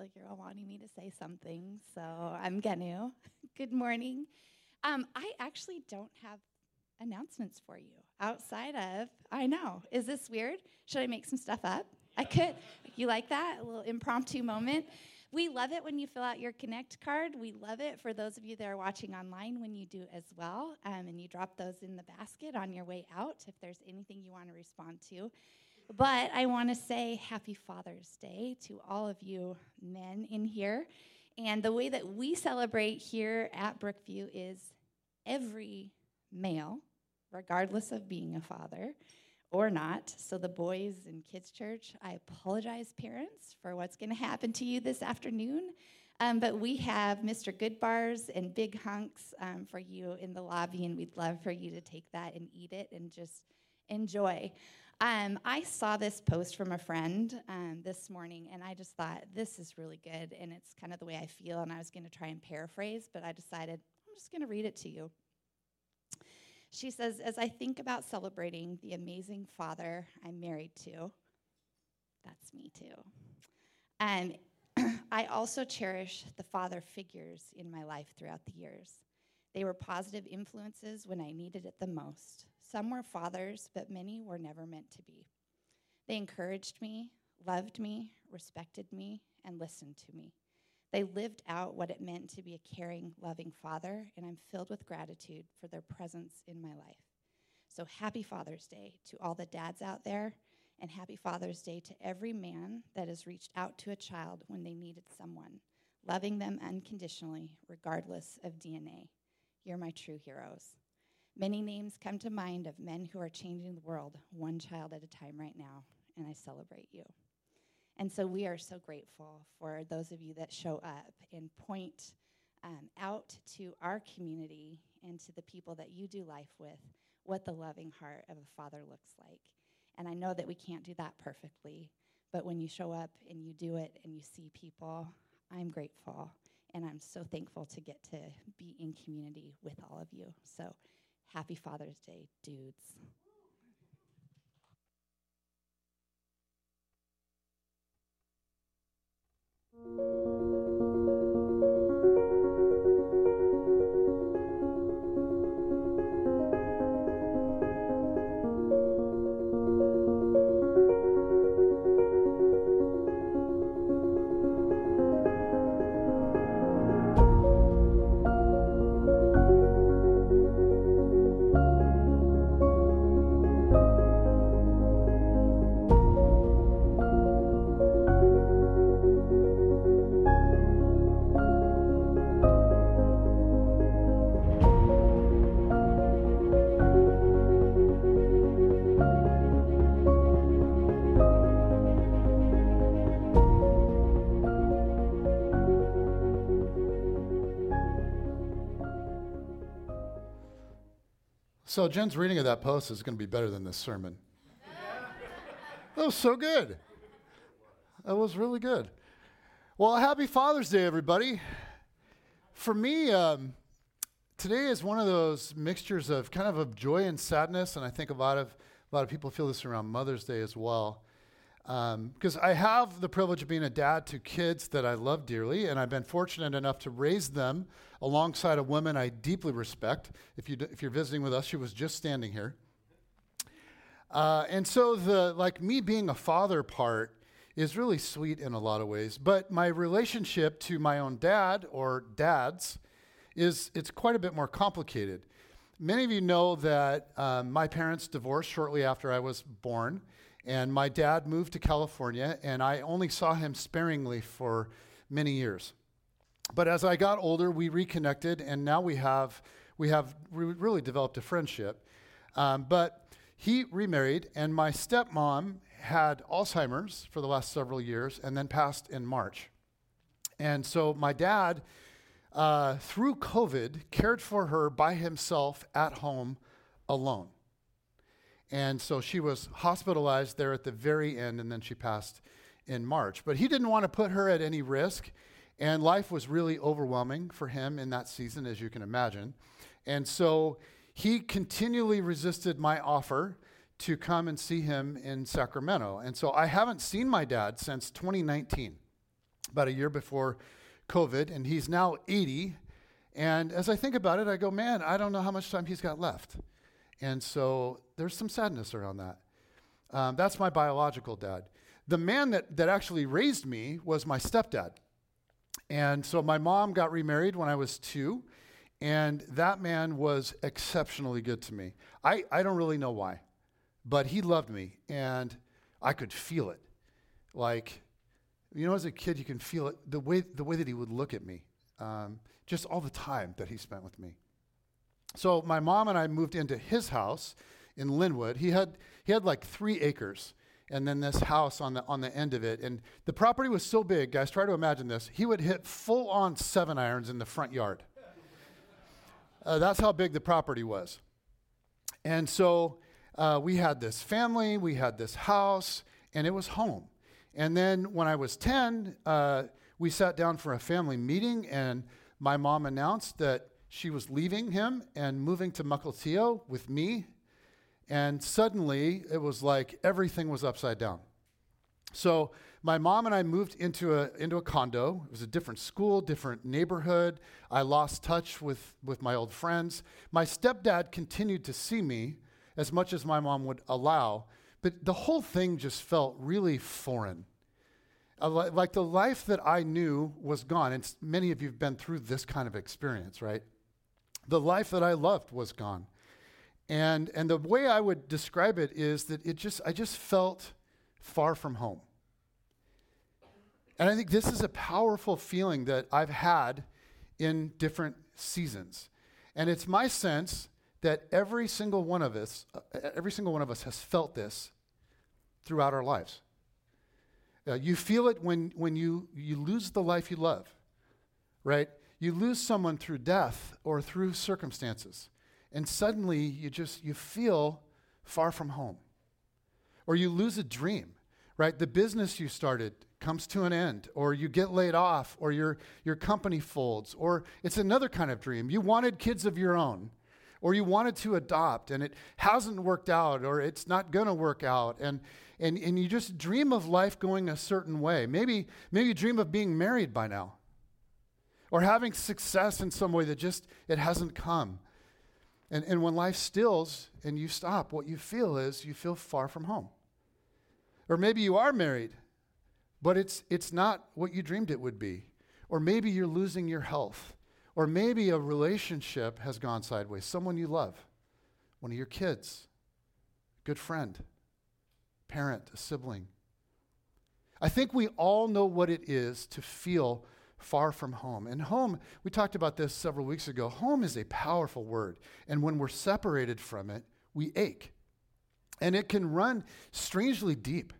feel like you're all wanting me to say something, so I'm gonna. Good morning. Um, I actually don't have announcements for you outside of, I know, is this weird? Should I make some stuff up? I could. You like that? A little impromptu moment? We love it when you fill out your Connect card. We love it for those of you that are watching online when you do as well. Um, and you drop those in the basket on your way out if there's anything you want to respond to. But I want to say happy Father's Day to all of you men in here. And the way that we celebrate here at Brookview is every male, regardless of being a father, or not. So, the boys in kids' church, I apologize, parents, for what's going to happen to you this afternoon. Um, but we have Mr. Goodbars and Big Hunks um, for you in the lobby, and we'd love for you to take that and eat it and just enjoy. Um, I saw this post from a friend um, this morning, and I just thought, this is really good, and it's kind of the way I feel, and I was going to try and paraphrase, but I decided I'm just going to read it to you. She says, As I think about celebrating the amazing father I'm married to, that's me too. And I also cherish the father figures in my life throughout the years. They were positive influences when I needed it the most. Some were fathers, but many were never meant to be. They encouraged me, loved me, respected me, and listened to me. They lived out what it meant to be a caring, loving father, and I'm filled with gratitude for their presence in my life. So happy Father's Day to all the dads out there, and happy Father's Day to every man that has reached out to a child when they needed someone, loving them unconditionally, regardless of DNA. You're my true heroes. Many names come to mind of men who are changing the world one child at a time right now, and I celebrate you. And so we are so grateful for those of you that show up and point um, out to our community and to the people that you do life with what the loving heart of a father looks like. And I know that we can't do that perfectly, but when you show up and you do it and you see people, I'm grateful. And I'm so thankful to get to be in community with all of you. So happy Father's Day, dudes. So Jen's reading of that post is going to be better than this sermon. that was so good. That was really good. Well, happy Father's Day, everybody. For me, um, today is one of those mixtures of kind of of joy and sadness, and I think a lot of a lot of people feel this around Mother's Day as well. Because um, I have the privilege of being a dad to kids that I love dearly, and I've been fortunate enough to raise them alongside a woman I deeply respect. If, you, if you're visiting with us, she was just standing here. Uh, and so, the like me being a father part is really sweet in a lot of ways. But my relationship to my own dad or dads is it's quite a bit more complicated. Many of you know that um, my parents divorced shortly after I was born. And my dad moved to California, and I only saw him sparingly for many years. But as I got older, we reconnected, and now we have, we have re- really developed a friendship. Um, but he remarried, and my stepmom had Alzheimer's for the last several years and then passed in March. And so my dad, uh, through COVID, cared for her by himself at home alone. And so she was hospitalized there at the very end, and then she passed in March. But he didn't want to put her at any risk, and life was really overwhelming for him in that season, as you can imagine. And so he continually resisted my offer to come and see him in Sacramento. And so I haven't seen my dad since 2019. about a year before COVID, and he's now 80. And as I think about it, I go, man, I don't know how much time he's got left. And so there's some sadness around that. Um, that's my biological dad. The man that, that actually raised me was my stepdad. And so my mom got remarried when I was two, and that man was exceptionally good to me. I, I don't really know why, but he loved me, and I could feel it. Like, you know, as a kid, you can feel it the way, the way that he would look at me, um, just all the time that he spent with me. So my mom and I moved into his house in Lynnwood. He had, he had like three acres and then this house on the, on the end of it. And the property was so big, guys, try to imagine this. He would hit full on seven irons in the front yard. Uh, that's how big the property was. And so uh, we had this family, we had this house, and it was home. And then when I was 10, uh, we sat down for a family meeting, and my mom announced that she was leaving him and moving to Mukilteo with me and suddenly it was like everything was upside down. So my mom and I moved into a, into a condo. It was a different school, different neighborhood. I lost touch with, with my old friends. My stepdad continued to see me as much as my mom would allow, but the whole thing just felt really foreign. Like the life that I knew was gone. And many of you have been through this kind of experience, right? The life that I loved was gone. And, and the way I would describe it is that it just, I just felt far from home. And I think this is a powerful feeling that I've had in different seasons. And it's my sense that every single one of us, uh, every single one of us has felt this throughout our lives. Uh, you feel it when, when you, you lose the life you love, right? You lose someone through death or through circumstances and suddenly you just you feel far from home. Or you lose a dream right? The business you started comes to an end or you get laid off or your your company folds or it's another kind of dream. You wanted kids of your own or you wanted to adopt and it hasn't worked out or it's not going to work out and and and you just dream of life going a certain way. Maybe maybe you dream of being married by now or having success in some way that just it hasn't come and, and when life stills and you stop, what you feel is you feel far from home. Or maybe you are married, but it's, it's not what you dreamed it would be. Or maybe you're losing your health. Or maybe a relationship has gone sideways. Someone you love, one of your kids, good friend, parent, a sibling. I think we all know what it is to feel far from home. And home, we talked about this several weeks ago. Home is a powerful word. And when we're separated from it, we ache. And it can run strangely deep.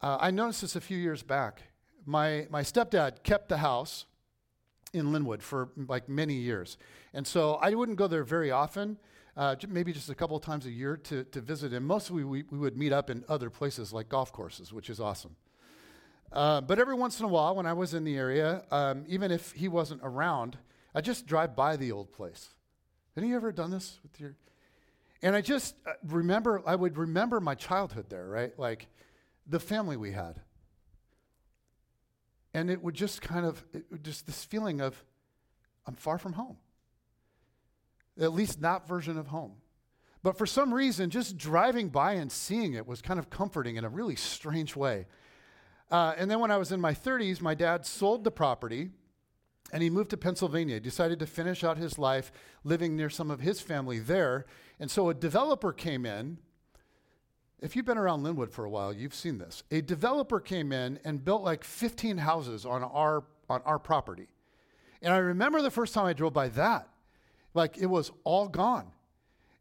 Uh, I noticed this a few years back. My, my stepdad kept the house in Lynnwood for like many years. And so I wouldn't go there very often, uh, maybe just a couple times a year to, to visit him. Mostly we, we would meet up in other places like golf courses, which is awesome. Uh, but every once in a while, when I was in the area, um, even if he wasn't around, I just drive by the old place. Have you ever done this with your? And I just uh, remember, I would remember my childhood there, right? Like the family we had. And it would just kind of, just this feeling of, I'm far from home. At least that version of home. But for some reason, just driving by and seeing it was kind of comforting in a really strange way. Uh, and then when I was in my 30s, my dad sold the property and he moved to Pennsylvania. Decided to finish out his life living near some of his family there. And so a developer came in. If you've been around Lynnwood for a while, you've seen this. A developer came in and built like 15 houses on our, on our property. And I remember the first time I drove by that, like it was all gone.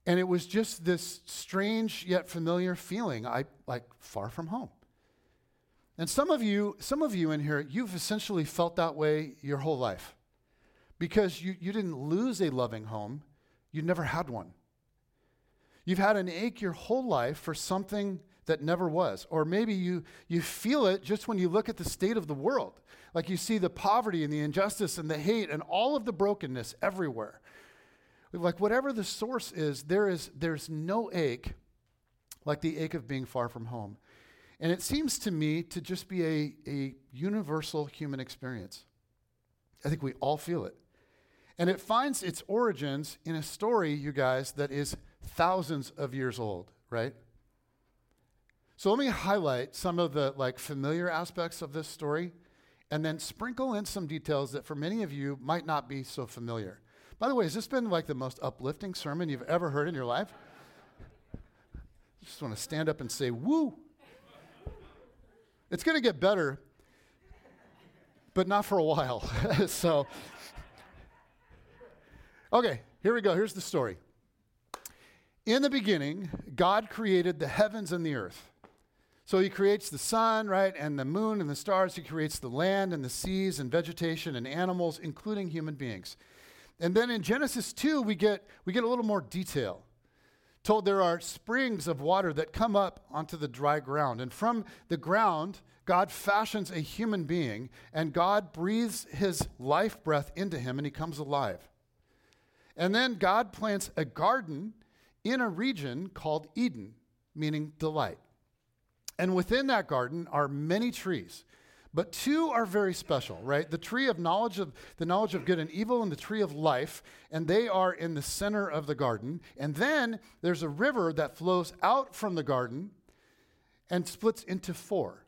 And it was just this strange yet familiar feeling, I like far from home. And some of you, some of you in here, you've essentially felt that way your whole life. Because you, you didn't lose a loving home, you never had one. You've had an ache your whole life for something that never was. Or maybe you, you feel it just when you look at the state of the world. Like you see the poverty and the injustice and the hate and all of the brokenness everywhere. Like whatever the source is, there is there's no ache like the ache of being far from home. And it seems to me to just be a, a universal human experience. I think we all feel it. And it finds its origins in a story, you guys, that is thousands of years old, right? So let me highlight some of the like familiar aspects of this story and then sprinkle in some details that for many of you might not be so familiar. By the way, has this been like the most uplifting sermon you've ever heard in your life? I just want to stand up and say, woo. It's going to get better, but not for a while. so, okay, here we go. Here's the story. In the beginning, God created the heavens and the earth. So he creates the sun, right, and the moon and the stars. He creates the land and the seas and vegetation and animals, including human beings. And then in Genesis 2, we get, we get a little more detail. Told there are springs of water that come up onto the dry ground. And from the ground, God fashions a human being, and God breathes his life breath into him, and he comes alive. And then God plants a garden in a region called Eden, meaning delight. And within that garden are many trees. But two are very special, right? The tree of knowledge of the knowledge of good and evil and the tree of life, and they are in the center of the garden. And then there's a river that flows out from the garden and splits into four.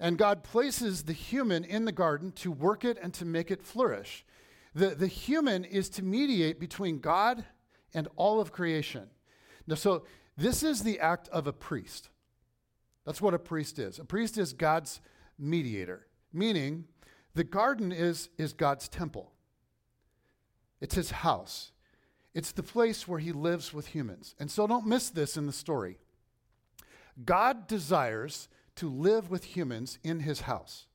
And God places the human in the garden to work it and to make it flourish. The, the human is to mediate between God and all of creation. Now, so this is the act of a priest. That's what a priest is. A priest is God's mediator, meaning the garden is, is God's temple, it's his house. It's the place where he lives with humans. And so don't miss this in the story. God desires to live with humans in his house,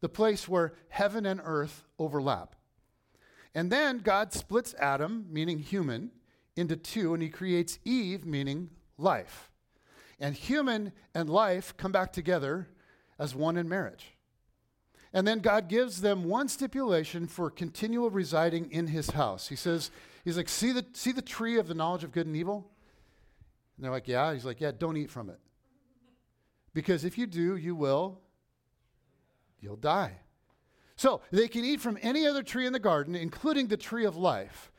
the place where heaven and earth overlap. And then God splits Adam, meaning human, into two, and he creates Eve, meaning life. And human and life come back together as one in marriage. And then God gives them one stipulation for continual residing in his house. He says, He's like, see the, see the tree of the knowledge of good and evil? And they're like, Yeah. He's like, Yeah, don't eat from it. Because if you do, you will, you'll die. So they can eat from any other tree in the garden, including the tree of life.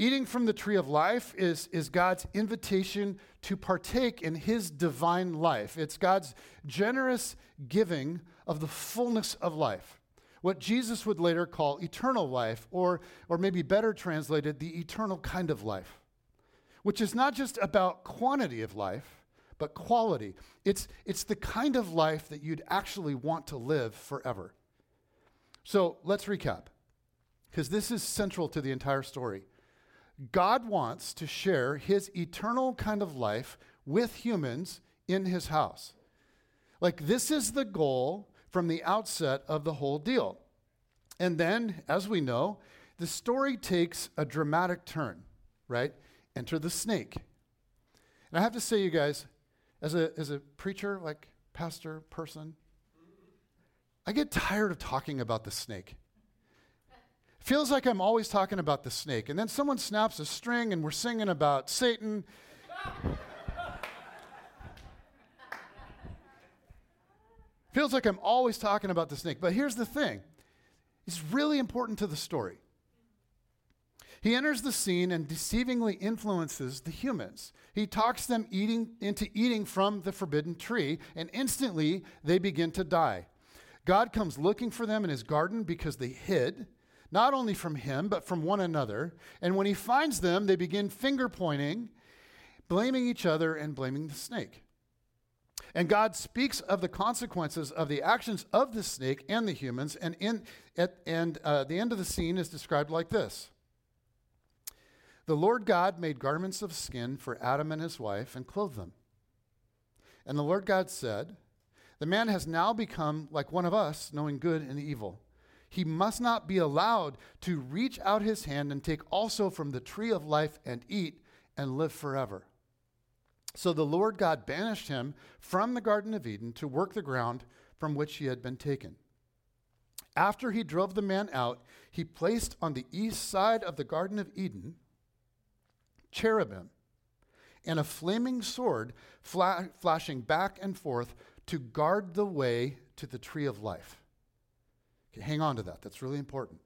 Eating from the tree of life is, is God's invitation to partake in his divine life. It's God's generous giving of the fullness of life. What Jesus would later call eternal life, or, or maybe better translated, the eternal kind of life, which is not just about quantity of life, but quality. It's, it's the kind of life that you'd actually want to live forever. So let's recap, because this is central to the entire story. God wants to share his eternal kind of life with humans in his house. Like, this is the goal from the outset of the whole deal. And then, as we know, the story takes a dramatic turn, right? Enter the snake. And I have to say, you guys, as a, as a preacher, like pastor, person, I get tired of talking about the snake. Feels like I'm always talking about the snake. And then someone snaps a string and we're singing about Satan. Feels like I'm always talking about the snake. But here's the thing it's really important to the story. He enters the scene and deceivingly influences the humans. He talks them eating, into eating from the forbidden tree, and instantly they begin to die. God comes looking for them in his garden because they hid not only from him, but from one another. And when he finds them, they begin finger pointing, blaming each other, and blaming the snake. And God speaks of the consequences of the actions of the snake and the humans. And, in, at, and uh, the end of the scene is described like this The Lord God made garments of skin for Adam and his wife and clothed them. And the Lord God said, The man has now become like one of us, knowing good and evil. He must not be allowed to reach out his hand and take also from the tree of life and eat and live forever. So the Lord God banished him from the Garden of Eden to work the ground from which he had been taken. After he drove the man out, he placed on the east side of the Garden of Eden cherubim and a flaming sword fla- flashing back and forth to guard the way to the tree of life. Okay, hang on to that. That's really important.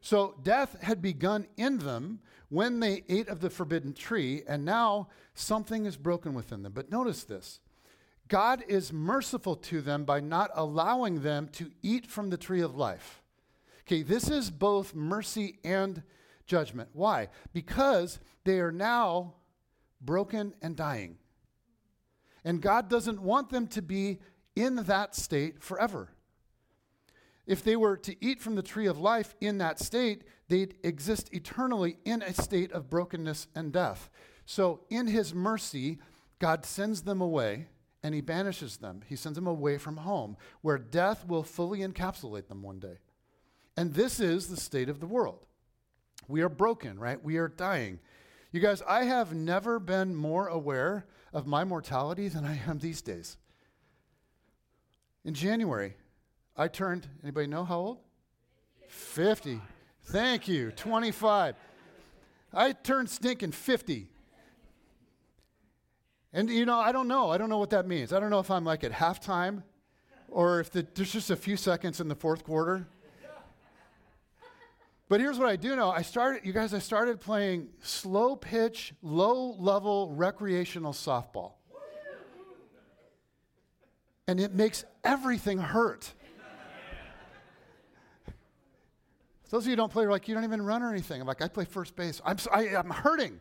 So death had begun in them when they ate of the forbidden tree, and now something is broken within them. But notice this God is merciful to them by not allowing them to eat from the tree of life. Okay, this is both mercy and judgment. Why? Because they are now broken and dying. And God doesn't want them to be in that state forever. If they were to eat from the tree of life in that state, they'd exist eternally in a state of brokenness and death. So, in his mercy, God sends them away and he banishes them. He sends them away from home, where death will fully encapsulate them one day. And this is the state of the world. We are broken, right? We are dying. You guys, I have never been more aware of my mortality than I am these days. In January, I turned, anybody know how old? 50. Thank you. 25. I turned stinking 50. And you know, I don't know. I don't know what that means. I don't know if I'm like at halftime or if the, there's just a few seconds in the fourth quarter. But here's what I do know. I started, you guys, I started playing slow pitch, low level recreational softball. And it makes everything hurt. Those of you who don't play are like, you don't even run or anything. I'm like, I play first base. I'm, so, I, I'm hurting.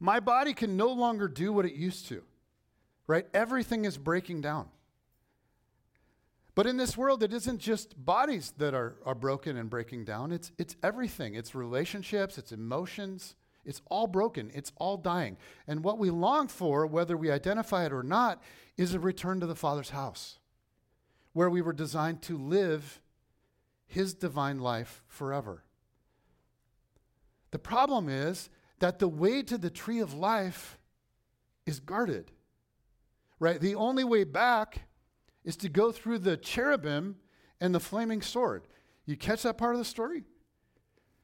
My body can no longer do what it used to, right? Everything is breaking down. But in this world, it isn't just bodies that are, are broken and breaking down, it's, it's everything. It's relationships, it's emotions. It's all broken, it's all dying. And what we long for, whether we identify it or not, is a return to the Father's house, where we were designed to live his divine life forever. The problem is that the way to the tree of life is guarded. Right? The only way back is to go through the cherubim and the flaming sword. You catch that part of the story?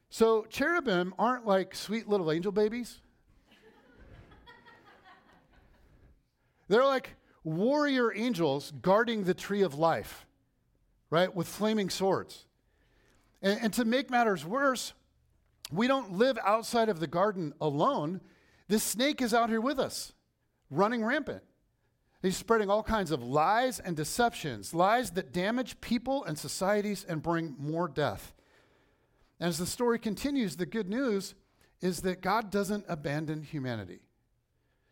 So, cherubim aren't like sweet little angel babies. They're like warrior angels guarding the tree of life, right, with flaming swords. And, and to make matters worse, we don't live outside of the garden alone. This snake is out here with us, running rampant. He's spreading all kinds of lies and deceptions, lies that damage people and societies and bring more death. And as the story continues, the good news is that God doesn't abandon humanity.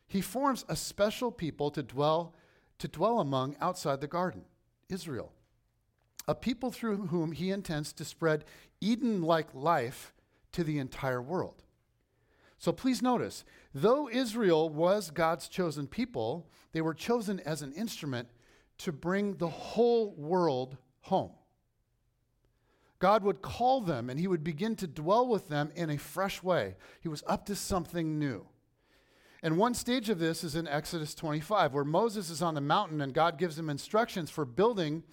He forms a special people to dwell to dwell among outside the garden, Israel a people through whom he intends to spread Eden like life to the entire world. So please notice, though Israel was God's chosen people, they were chosen as an instrument to bring the whole world home. God would call them and he would begin to dwell with them in a fresh way. He was up to something new. And one stage of this is in Exodus 25, where Moses is on the mountain and God gives him instructions for building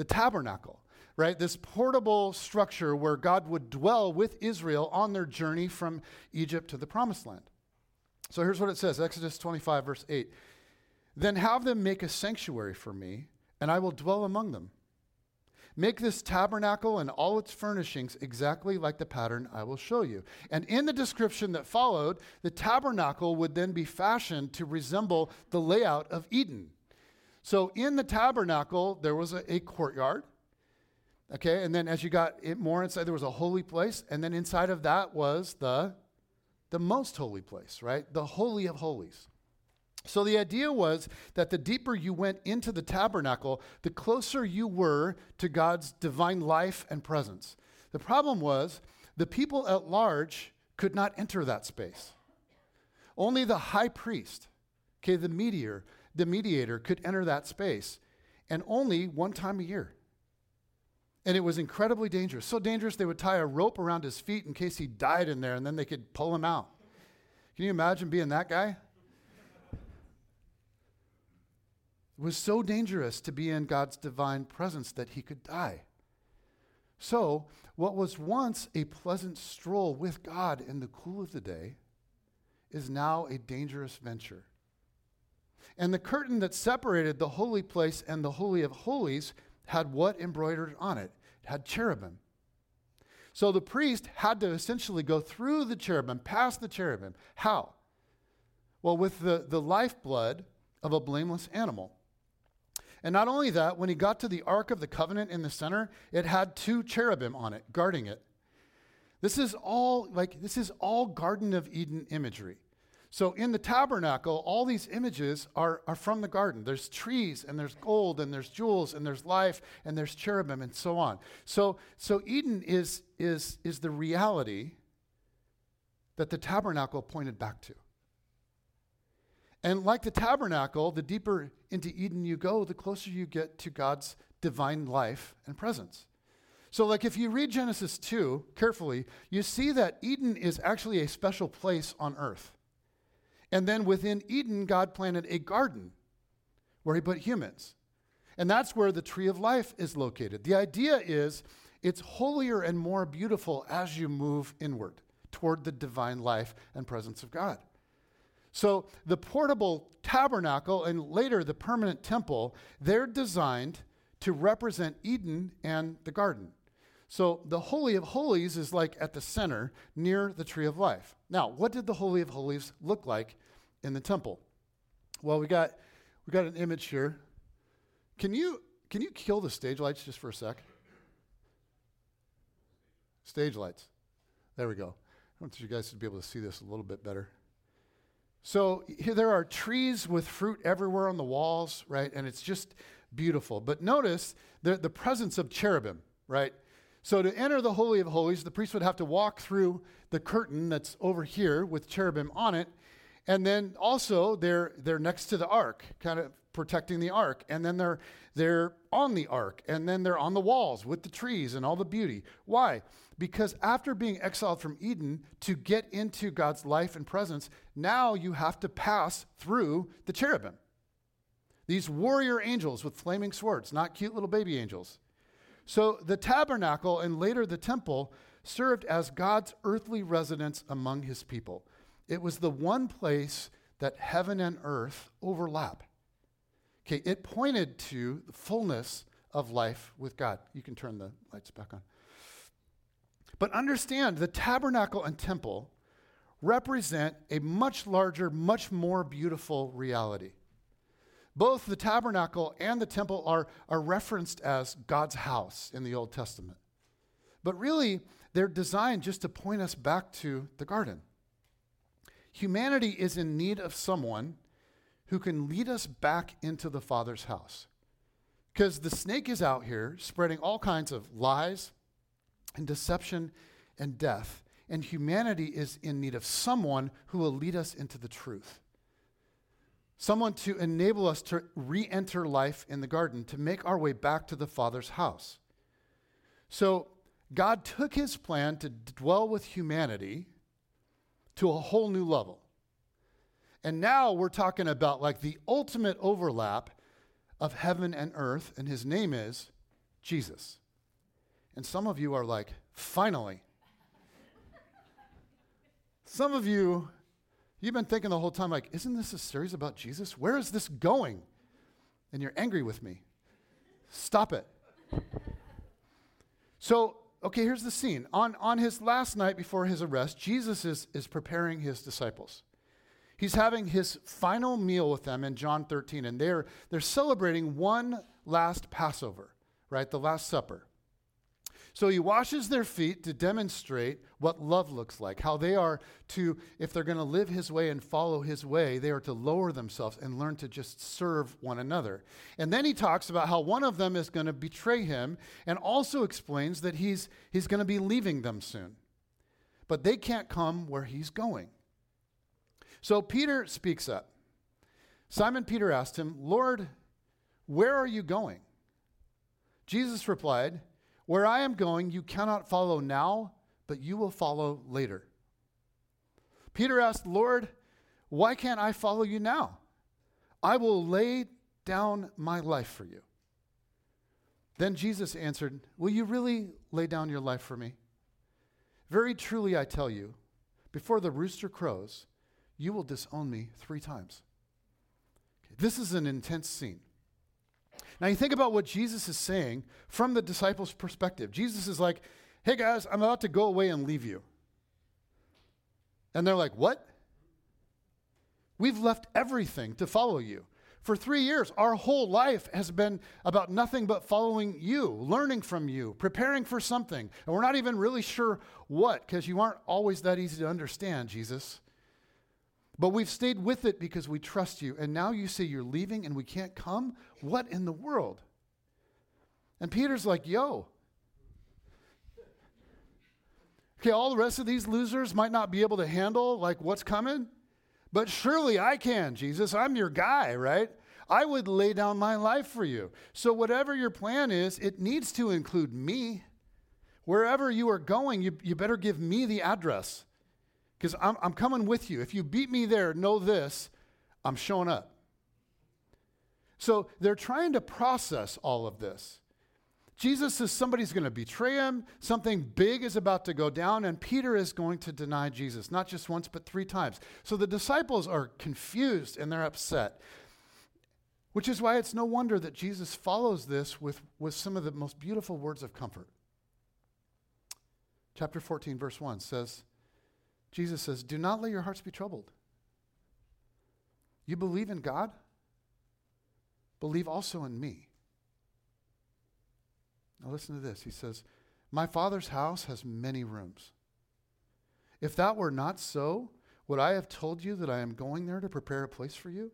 the tabernacle, right? This portable structure where God would dwell with Israel on their journey from Egypt to the promised land. So here's what it says Exodus 25, verse 8. Then have them make a sanctuary for me, and I will dwell among them. Make this tabernacle and all its furnishings exactly like the pattern I will show you. And in the description that followed, the tabernacle would then be fashioned to resemble the layout of Eden. So in the tabernacle, there was a, a courtyard. Okay, and then as you got it more inside, there was a holy place, and then inside of that was the, the most holy place, right? The Holy of Holies. So the idea was that the deeper you went into the tabernacle, the closer you were to God's divine life and presence. The problem was the people at large could not enter that space. Only the high priest, okay, the mediator, the mediator could enter that space, and only one time a year. And it was incredibly dangerous. So dangerous, they would tie a rope around his feet in case he died in there, and then they could pull him out. Can you imagine being that guy? It was so dangerous to be in God's divine presence that he could die. So, what was once a pleasant stroll with God in the cool of the day is now a dangerous venture. And the curtain that separated the holy place and the Holy of Holies had what embroidered on it? It had cherubim. So the priest had to essentially go through the cherubim, past the cherubim. How? Well, with the, the lifeblood of a blameless animal. And not only that, when he got to the Ark of the Covenant in the center, it had two cherubim on it, guarding it. This is all like this is all Garden of Eden imagery. So in the tabernacle, all these images are, are from the garden. There's trees and there's gold and there's jewels and there's life and there's cherubim and so on. So, so Eden is, is, is the reality that the tabernacle pointed back to. And like the tabernacle, the deeper into Eden you go, the closer you get to God's divine life and presence. So, like if you read Genesis 2 carefully, you see that Eden is actually a special place on earth. And then within Eden, God planted a garden where he put humans. And that's where the tree of life is located. The idea is it's holier and more beautiful as you move inward toward the divine life and presence of God. So the portable tabernacle and later the permanent temple, they're designed to represent Eden and the garden. So the Holy of Holies is like at the center near the tree of life. Now, what did the Holy of Holies look like in the temple? Well, we got we got an image here. Can you can you kill the stage lights just for a sec? Stage lights. There we go. I want you guys to be able to see this a little bit better. So here there are trees with fruit everywhere on the walls, right? And it's just beautiful. But notice the, the presence of cherubim, right? So to enter the Holy of Holies, the priest would have to walk through the curtain that's over here with cherubim on it. And then also they're, they're next to the ark, kind of protecting the ark. And then they're, they're on the ark. And then they're on the walls with the trees and all the beauty. Why? Because after being exiled from Eden to get into God's life and presence, now you have to pass through the cherubim. These warrior angels with flaming swords, not cute little baby angels. So the tabernacle and later the temple served as God's earthly residence among his people. It was the one place that heaven and earth overlap. Okay, it pointed to the fullness of life with God. You can turn the lights back on. But understand the tabernacle and temple represent a much larger, much more beautiful reality. Both the tabernacle and the temple are, are referenced as God's house in the Old Testament. But really, they're designed just to point us back to the garden. Humanity is in need of someone who can lead us back into the Father's house. Because the snake is out here spreading all kinds of lies and deception and death, and humanity is in need of someone who will lead us into the truth someone to enable us to re enter life in the garden, to make our way back to the Father's house. So, God took his plan to dwell with humanity to a whole new level. And now we're talking about like the ultimate overlap of heaven and earth, and his name is Jesus. And some of you are like, finally. some of you You've been thinking the whole time, like, isn't this a series about Jesus? Where is this going? And you're angry with me. Stop it. So, okay, here's the scene. On, on his last night before his arrest, Jesus is, is preparing his disciples. He's having his final meal with them in John 13, and they're, they're celebrating one last Passover, right? The Last Supper. So he washes their feet to demonstrate what love looks like, how they are to, if they're going to live his way and follow his way, they are to lower themselves and learn to just serve one another. And then he talks about how one of them is going to betray him and also explains that he's, he's going to be leaving them soon. But they can't come where he's going. So Peter speaks up. Simon Peter asked him, Lord, where are you going? Jesus replied, where I am going, you cannot follow now, but you will follow later. Peter asked, Lord, why can't I follow you now? I will lay down my life for you. Then Jesus answered, Will you really lay down your life for me? Very truly, I tell you, before the rooster crows, you will disown me three times. This is an intense scene. Now, you think about what Jesus is saying from the disciples' perspective. Jesus is like, hey guys, I'm about to go away and leave you. And they're like, what? We've left everything to follow you. For three years, our whole life has been about nothing but following you, learning from you, preparing for something. And we're not even really sure what, because you aren't always that easy to understand, Jesus. But we've stayed with it because we trust you. And now you say you're leaving and we can't come? What in the world? And Peter's like, yo. Okay, all the rest of these losers might not be able to handle like what's coming, but surely I can, Jesus. I'm your guy, right? I would lay down my life for you. So whatever your plan is, it needs to include me. Wherever you are going, you, you better give me the address because I'm, I'm coming with you. If you beat me there, know this I'm showing up. So they're trying to process all of this. Jesus says somebody's going to betray him, something big is about to go down, and Peter is going to deny Jesus, not just once, but three times. So the disciples are confused and they're upset, which is why it's no wonder that Jesus follows this with, with some of the most beautiful words of comfort. Chapter 14, verse 1 says, Jesus says, Do not let your hearts be troubled. You believe in God? Believe also in me. Now listen to this. He says, My Father's house has many rooms. If that were not so, would I have told you that I am going there to prepare a place for you?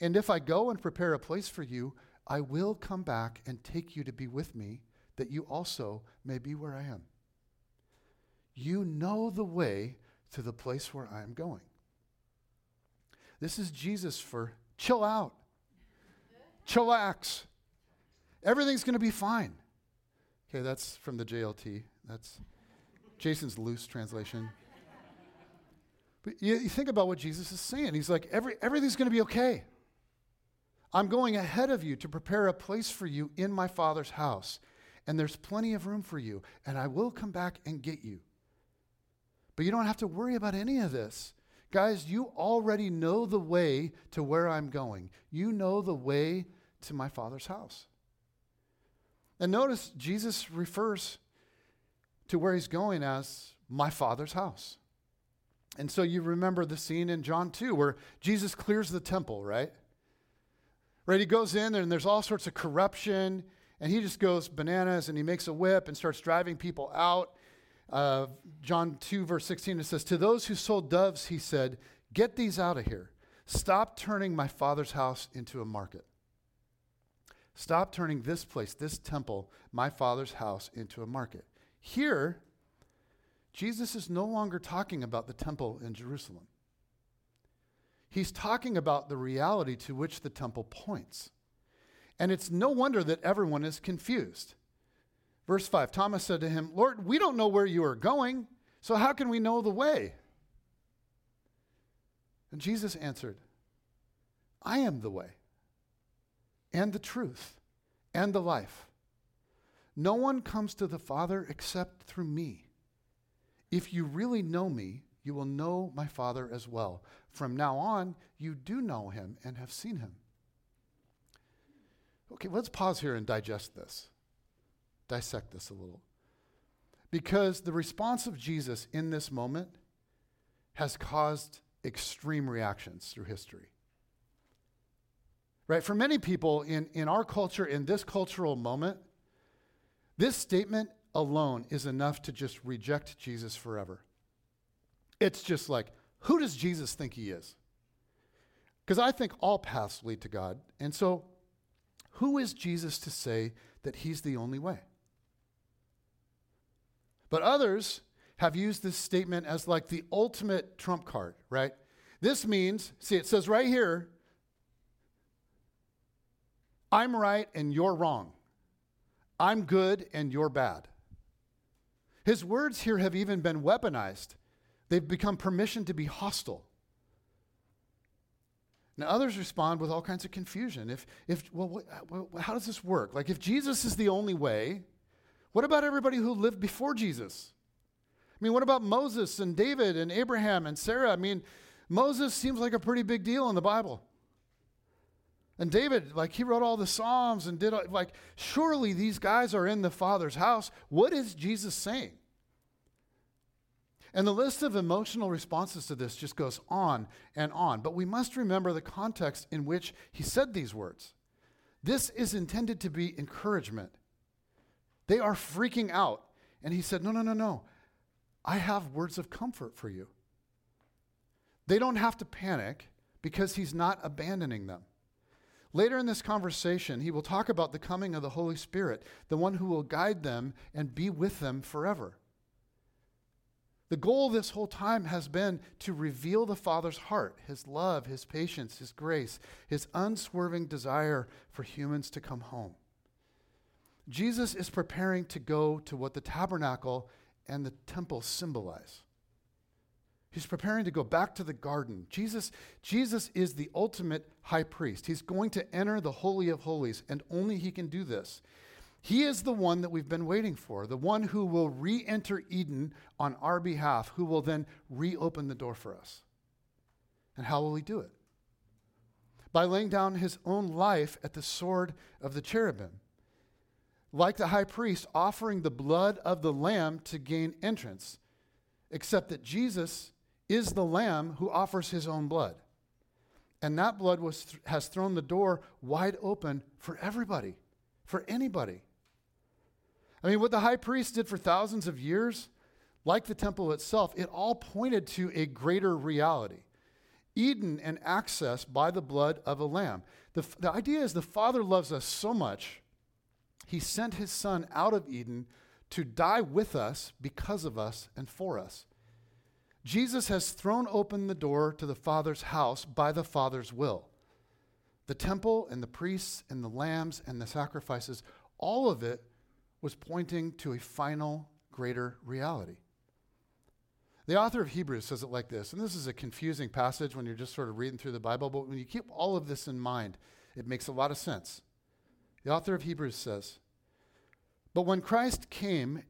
And if I go and prepare a place for you, I will come back and take you to be with me, that you also may be where I am. You know the way to the place where I am going. This is Jesus for chill out, chillax. Everything's going to be fine. Okay, that's from the JLT. That's Jason's loose translation. But you, you think about what Jesus is saying. He's like, Every, everything's going to be okay. I'm going ahead of you to prepare a place for you in my Father's house. And there's plenty of room for you. And I will come back and get you. But you don't have to worry about any of this. Guys, you already know the way to where I'm going. You know the way to my Father's house. And notice Jesus refers to where he's going as my Father's house. And so you remember the scene in John 2 where Jesus clears the temple, right? Right? He goes in and there's all sorts of corruption, and he just goes bananas and he makes a whip and starts driving people out. Uh, John 2, verse 16, it says, To those who sold doves, he said, Get these out of here. Stop turning my father's house into a market. Stop turning this place, this temple, my father's house, into a market. Here, Jesus is no longer talking about the temple in Jerusalem. He's talking about the reality to which the temple points. And it's no wonder that everyone is confused. Verse 5 Thomas said to him, Lord, we don't know where you are going, so how can we know the way? And Jesus answered, I am the way and the truth and the life. No one comes to the Father except through me. If you really know me, you will know my Father as well. From now on, you do know him and have seen him. Okay, let's pause here and digest this dissect this a little. Because the response of Jesus in this moment has caused extreme reactions through history. Right? For many people in, in our culture, in this cultural moment, this statement alone is enough to just reject Jesus forever. It's just like, who does Jesus think he is? Because I think all paths lead to God. And so, who is Jesus to say that he's the only way? But others have used this statement as like the ultimate trump card, right? This means, see, it says right here, I'm right and you're wrong. I'm good and you're bad. His words here have even been weaponized. They've become permission to be hostile. Now, others respond with all kinds of confusion. If, if well, how does this work? Like, if Jesus is the only way, what about everybody who lived before Jesus? I mean, what about Moses and David and Abraham and Sarah? I mean, Moses seems like a pretty big deal in the Bible. And David, like, he wrote all the Psalms and did, like, surely these guys are in the Father's house. What is Jesus saying? And the list of emotional responses to this just goes on and on. But we must remember the context in which he said these words. This is intended to be encouragement. They are freaking out. And he said, No, no, no, no. I have words of comfort for you. They don't have to panic because he's not abandoning them. Later in this conversation, he will talk about the coming of the Holy Spirit, the one who will guide them and be with them forever. The goal this whole time has been to reveal the Father's heart, his love, his patience, his grace, his unswerving desire for humans to come home. Jesus is preparing to go to what the tabernacle and the temple symbolize. He's preparing to go back to the garden. Jesus, Jesus is the ultimate high priest. He's going to enter the Holy of Holies, and only he can do this. He is the one that we've been waiting for, the one who will re enter Eden on our behalf, who will then reopen the door for us. And how will he do it? By laying down his own life at the sword of the cherubim like the high priest, offering the blood of the lamb to gain entrance, except that Jesus is the lamb who offers his own blood. And that blood was th- has thrown the door wide open for everybody, for anybody. I mean, what the high priest did for thousands of years, like the temple itself, it all pointed to a greater reality. Eden and access by the blood of a lamb. The, the idea is the Father loves us so much he sent his son out of Eden to die with us, because of us, and for us. Jesus has thrown open the door to the Father's house by the Father's will. The temple and the priests and the lambs and the sacrifices, all of it was pointing to a final, greater reality. The author of Hebrews says it like this, and this is a confusing passage when you're just sort of reading through the Bible, but when you keep all of this in mind, it makes a lot of sense. The author of Hebrews says, But when Christ came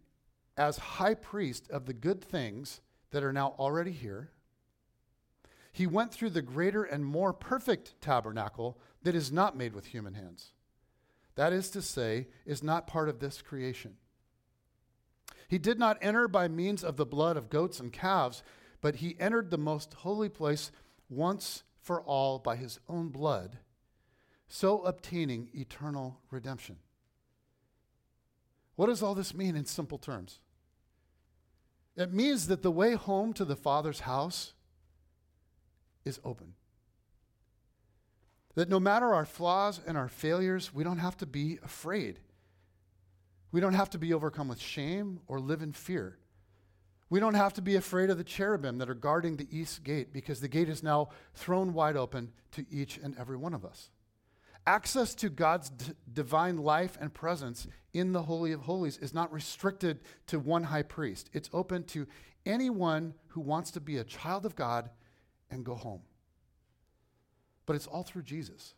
as high priest of the good things that are now already here, he went through the greater and more perfect tabernacle that is not made with human hands. That is to say, is not part of this creation. He did not enter by means of the blood of goats and calves, but he entered the most holy place once for all by his own blood so obtaining eternal redemption. What does all this mean in simple terms? It means that the way home to the Father's house is open. That no matter our flaws and our failures, we don't have to be afraid. We don't have to be overcome with shame or live in fear. We don't have to be afraid of the cherubim that are guarding the east gate because the gate is now thrown wide open to each and every one of us. Access to God's d- divine life and presence in the Holy of Holies is not restricted to one high priest. It's open to anyone who wants to be a child of God and go home. But it's all through Jesus.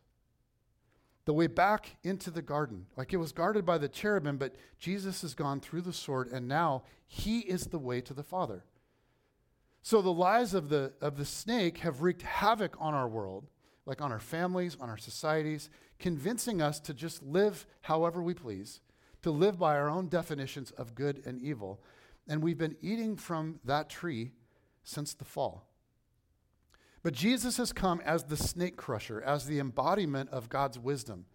The way back into the garden, like it was guarded by the cherubim, but Jesus has gone through the sword, and now he is the way to the Father. So the lies of the, of the snake have wreaked havoc on our world like on our families, on our societies, convincing us to just live however we please, to live by our own definitions of good and evil. And we've been eating from that tree since the fall. But Jesus has come as the snake crusher, as the embodiment of God's wisdom.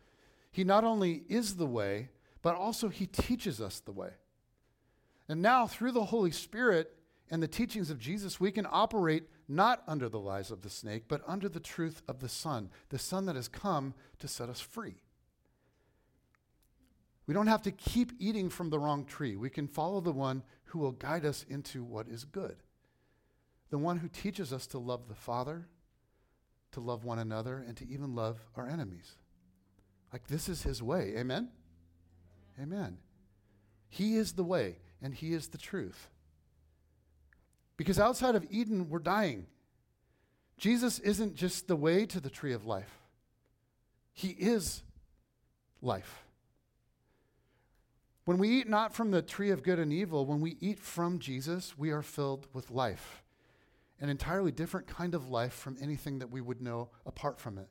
He not only is the way, but also he teaches us the way. And now, through the Holy Spirit and the teachings of Jesus, we can operate not under the lies of the snake, but under the truth of the Son, the Son that has come to set us free. We don't have to keep eating from the wrong tree. We can follow the one who will guide us into what is good, the one who teaches us to love the Father, to love one another, and to even love our enemies. Like this is his way. Amen? Amen. He is the way, and he is the truth. Because outside of Eden, we're dying. Jesus isn't just the way to the tree of life, He is life. When we eat not from the tree of good and evil, when we eat from Jesus, we are filled with life. An entirely different kind of life from anything that we would know apart from it.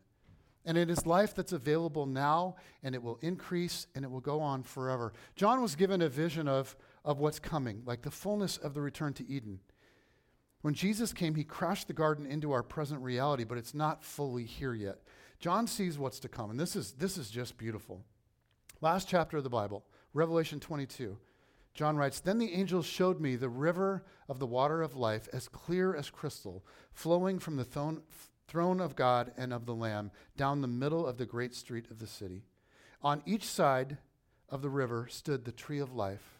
And it is life that's available now, and it will increase and it will go on forever. John was given a vision of, of what's coming, like the fullness of the return to Eden. When Jesus came, he crashed the garden into our present reality, but it's not fully here yet. John sees what's to come, and this is, this is just beautiful. Last chapter of the Bible, Revelation 22. John writes Then the angel showed me the river of the water of life, as clear as crystal, flowing from the throne, throne of God and of the Lamb down the middle of the great street of the city. On each side of the river stood the tree of life,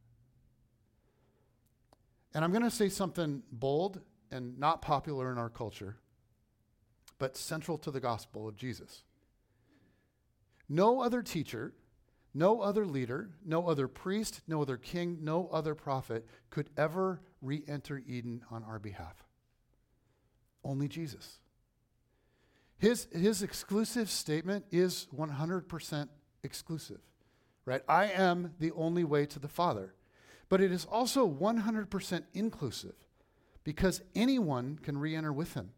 And I'm going to say something bold and not popular in our culture, but central to the gospel of Jesus. No other teacher, no other leader, no other priest, no other king, no other prophet could ever re enter Eden on our behalf. Only Jesus. His, his exclusive statement is 100% exclusive, right? I am the only way to the Father. But it is also 100% inclusive because anyone can re enter with him.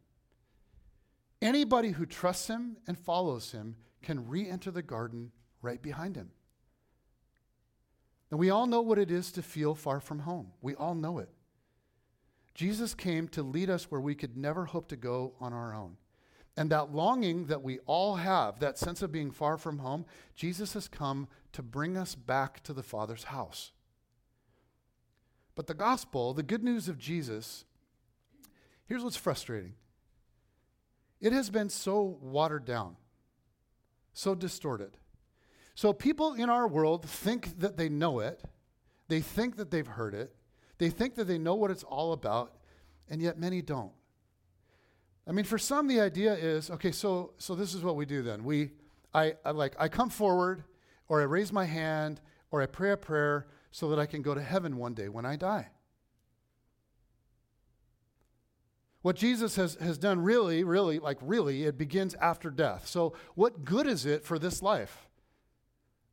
Anybody who trusts him and follows him can re enter the garden right behind him. And we all know what it is to feel far from home. We all know it. Jesus came to lead us where we could never hope to go on our own. And that longing that we all have, that sense of being far from home, Jesus has come to bring us back to the Father's house. But the gospel, the good news of Jesus, here's what's frustrating it has been so watered down, so distorted. So people in our world think that they know it, they think that they've heard it, they think that they know what it's all about, and yet many don't. I mean, for some, the idea is okay. So, so this is what we do then. We, I, I like, I come forward, or I raise my hand, or I pray a prayer so that I can go to heaven one day when I die. What Jesus has, has done really, really, like really, it begins after death. So, what good is it for this life?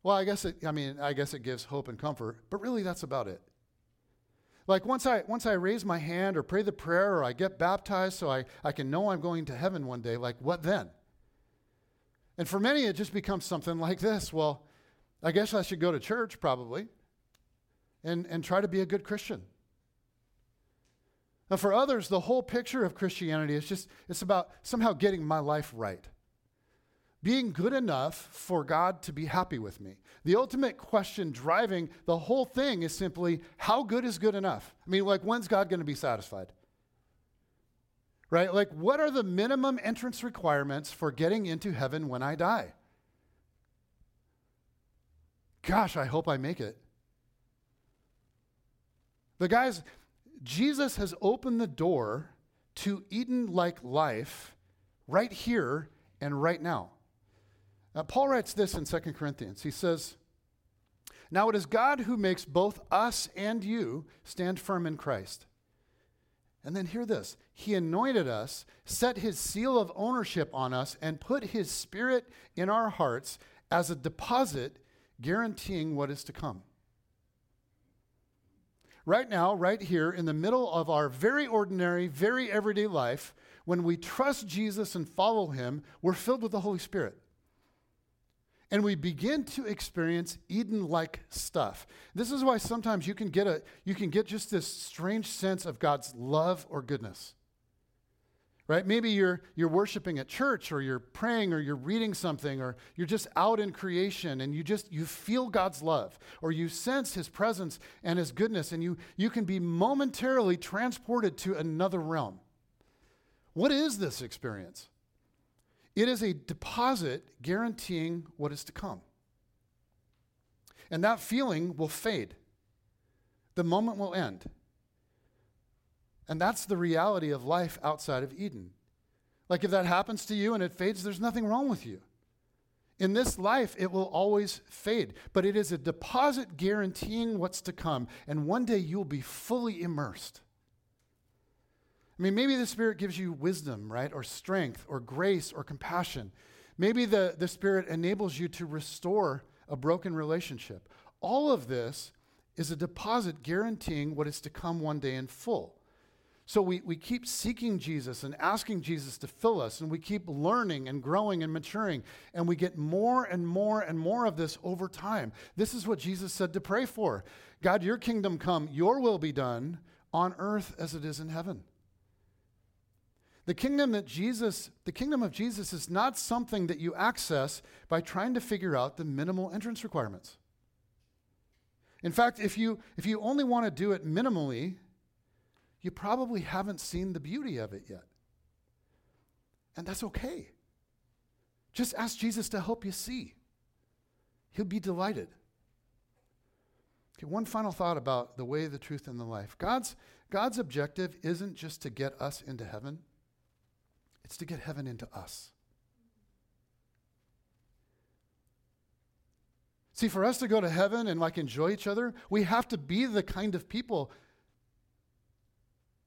Well, I guess it, I mean, I guess it gives hope and comfort, but really that's about it. Like once I once I raise my hand or pray the prayer or I get baptized so I, I can know I'm going to heaven one day, like what then? And for many it just becomes something like this. Well, I guess I should go to church probably and, and try to be a good Christian. Now for others, the whole picture of Christianity is just it's about somehow getting my life right being good enough for God to be happy with me. The ultimate question driving the whole thing is simply how good is good enough? I mean, like, when's God going to be satisfied? Right? Like, what are the minimum entrance requirements for getting into heaven when I die? Gosh, I hope I make it. The guys, Jesus has opened the door to Eden like life right here and right now. Now, Paul writes this in 2 Corinthians. He says, Now it is God who makes both us and you stand firm in Christ. And then hear this He anointed us, set his seal of ownership on us, and put his spirit in our hearts as a deposit guaranteeing what is to come. Right now, right here, in the middle of our very ordinary, very everyday life, when we trust Jesus and follow him, we're filled with the Holy Spirit and we begin to experience Eden-like stuff. This is why sometimes you can get a you can get just this strange sense of God's love or goodness. Right? Maybe you're you're worshiping at church or you're praying or you're reading something or you're just out in creation and you just you feel God's love or you sense his presence and his goodness and you you can be momentarily transported to another realm. What is this experience? It is a deposit guaranteeing what is to come. And that feeling will fade. The moment will end. And that's the reality of life outside of Eden. Like if that happens to you and it fades, there's nothing wrong with you. In this life, it will always fade, but it is a deposit guaranteeing what's to come, and one day you'll be fully immersed. I mean, maybe the Spirit gives you wisdom, right? Or strength, or grace, or compassion. Maybe the, the Spirit enables you to restore a broken relationship. All of this is a deposit guaranteeing what is to come one day in full. So we, we keep seeking Jesus and asking Jesus to fill us, and we keep learning and growing and maturing, and we get more and more and more of this over time. This is what Jesus said to pray for God, your kingdom come, your will be done on earth as it is in heaven. The kingdom that Jesus, the kingdom of Jesus is not something that you access by trying to figure out the minimal entrance requirements. In fact, if you if you only want to do it minimally, you probably haven't seen the beauty of it yet. And that's okay. Just ask Jesus to help you see. He'll be delighted. Okay, one final thought about the way, the truth, and the life. God's, God's objective isn't just to get us into heaven, it's to get heaven into us. See, for us to go to heaven and like enjoy each other, we have to be the kind of people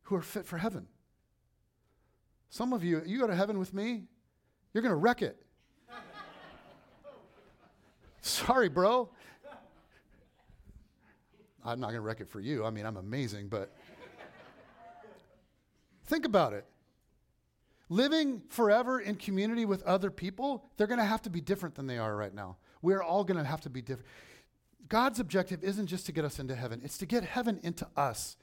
who are fit for heaven. Some of you, you go to heaven with me, you're going to wreck it. Sorry, bro. I'm not going to wreck it for you. I mean, I'm amazing, but think about it. Living forever in community with other people, they're going to have to be different than they are right now. We're all going to have to be different. God's objective isn't just to get us into heaven, it's to get heaven into us.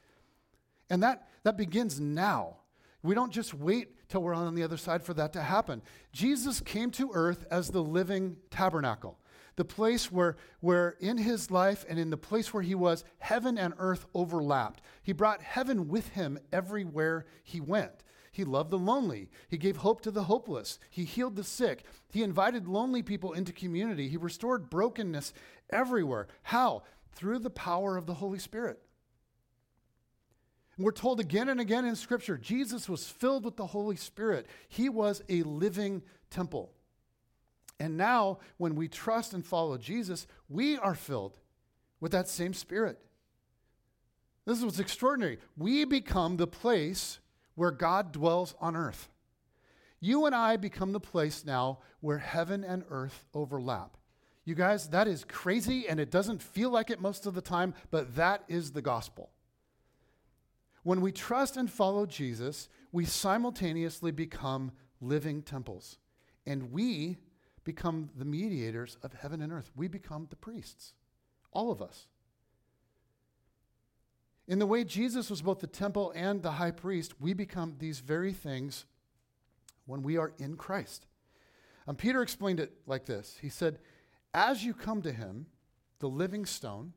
And that, that begins now. We don't just wait till we're on the other side for that to happen. Jesus came to earth as the living tabernacle, the place where, where in his life and in the place where he was, heaven and earth overlapped. He brought heaven with him everywhere he went. He loved the lonely. He gave hope to the hopeless. He healed the sick. He invited lonely people into community. He restored brokenness everywhere. How? Through the power of the Holy Spirit. We're told again and again in Scripture Jesus was filled with the Holy Spirit. He was a living temple. And now, when we trust and follow Jesus, we are filled with that same Spirit. This is what's extraordinary. We become the place where God dwells on earth. You and I become the place now where heaven and earth overlap. You guys, that is crazy and it doesn't feel like it most of the time, but that is the gospel. When we trust and follow Jesus, we simultaneously become living temples. And we become the mediators of heaven and earth. We become the priests, all of us. In the way Jesus was both the temple and the high priest, we become these very things when we are in Christ. And Peter explained it like this He said, As you come to him, the living stone,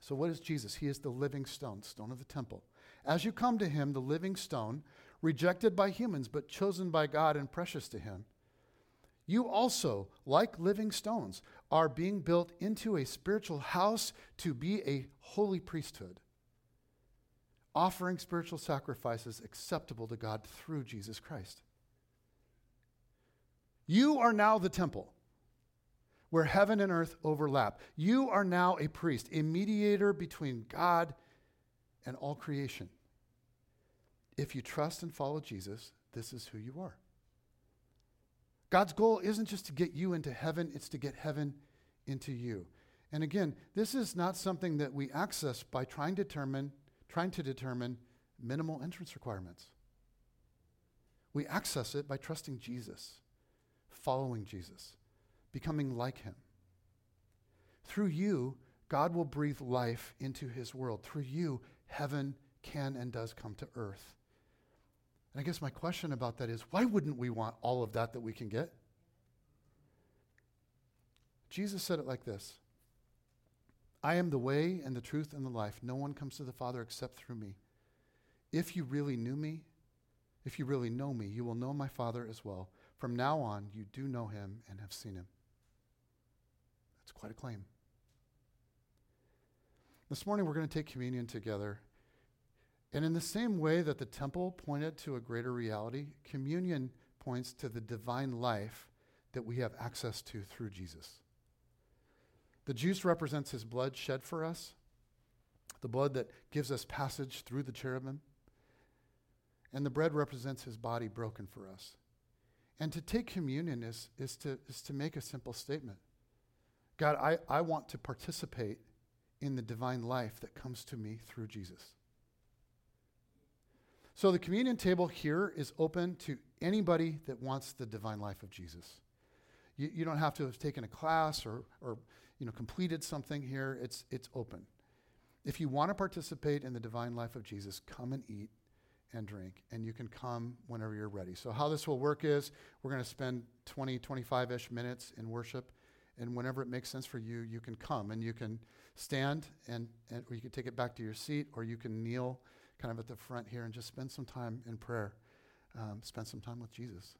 so what is Jesus? He is the living stone, stone of the temple. As you come to him, the living stone, rejected by humans, but chosen by God and precious to him, you also, like living stones, are being built into a spiritual house to be a holy priesthood, offering spiritual sacrifices acceptable to God through Jesus Christ. You are now the temple where heaven and earth overlap. You are now a priest, a mediator between God and all creation. If you trust and follow Jesus, this is who you are. God's goal isn't just to get you into heaven, it's to get heaven into you. And again, this is not something that we access by trying to determine, trying to determine minimal entrance requirements. We access it by trusting Jesus, following Jesus, becoming like him. Through you, God will breathe life into his world. Through you, heaven can and does come to earth. And I guess my question about that is why wouldn't we want all of that that we can get? Jesus said it like this I am the way and the truth and the life. No one comes to the Father except through me. If you really knew me, if you really know me, you will know my Father as well. From now on, you do know him and have seen him. That's quite a claim. This morning, we're going to take communion together. And in the same way that the temple pointed to a greater reality, communion points to the divine life that we have access to through Jesus. The juice represents his blood shed for us, the blood that gives us passage through the cherubim. And the bread represents his body broken for us. And to take communion is, is, to, is to make a simple statement God, I, I want to participate in the divine life that comes to me through Jesus. So the communion table here is open to anybody that wants the divine life of Jesus. You, you don't have to have taken a class or, or you know, completed something here. It's, it's open. If you want to participate in the divine life of Jesus, come and eat and drink, and you can come whenever you're ready. So, how this will work is we're going to spend 20, 25 ish minutes in worship, and whenever it makes sense for you, you can come and you can stand, and, and or you can take it back to your seat, or you can kneel kind of at the front here and just spend some time in prayer, um, spend some time with Jesus.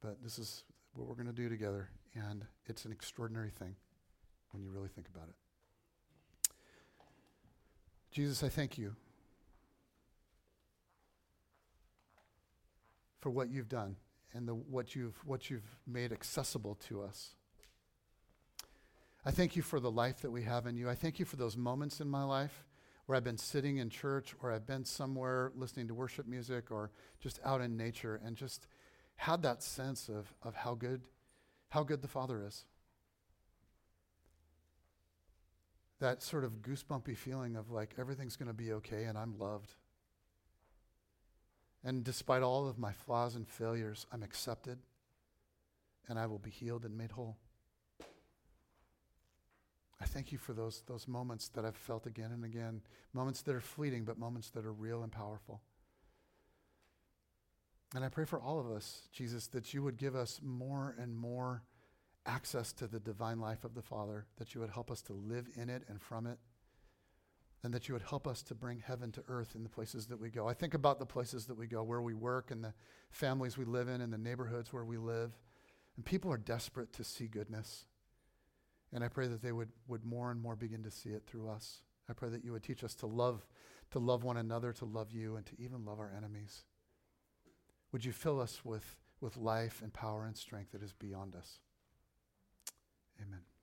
But this is what we're going to do together, and it's an extraordinary thing when you really think about it. Jesus, I thank you for what you've done and the, what, you've, what you've made accessible to us. I thank you for the life that we have in you. I thank you for those moments in my life where I've been sitting in church or I've been somewhere listening to worship music or just out in nature and just had that sense of, of how good how good the Father is. That sort of goosebumpy feeling of like everything's going to be okay and I'm loved. And despite all of my flaws and failures, I'm accepted and I will be healed and made whole. I thank you for those, those moments that I've felt again and again, moments that are fleeting, but moments that are real and powerful. And I pray for all of us, Jesus, that you would give us more and more access to the divine life of the Father, that you would help us to live in it and from it and that you would help us to bring heaven to earth in the places that we go. I think about the places that we go, where we work, and the families we live in, and the neighborhoods where we live. And people are desperate to see goodness. And I pray that they would, would more and more begin to see it through us. I pray that you would teach us to love, to love one another, to love you, and to even love our enemies. Would you fill us with, with life and power and strength that is beyond us? Amen.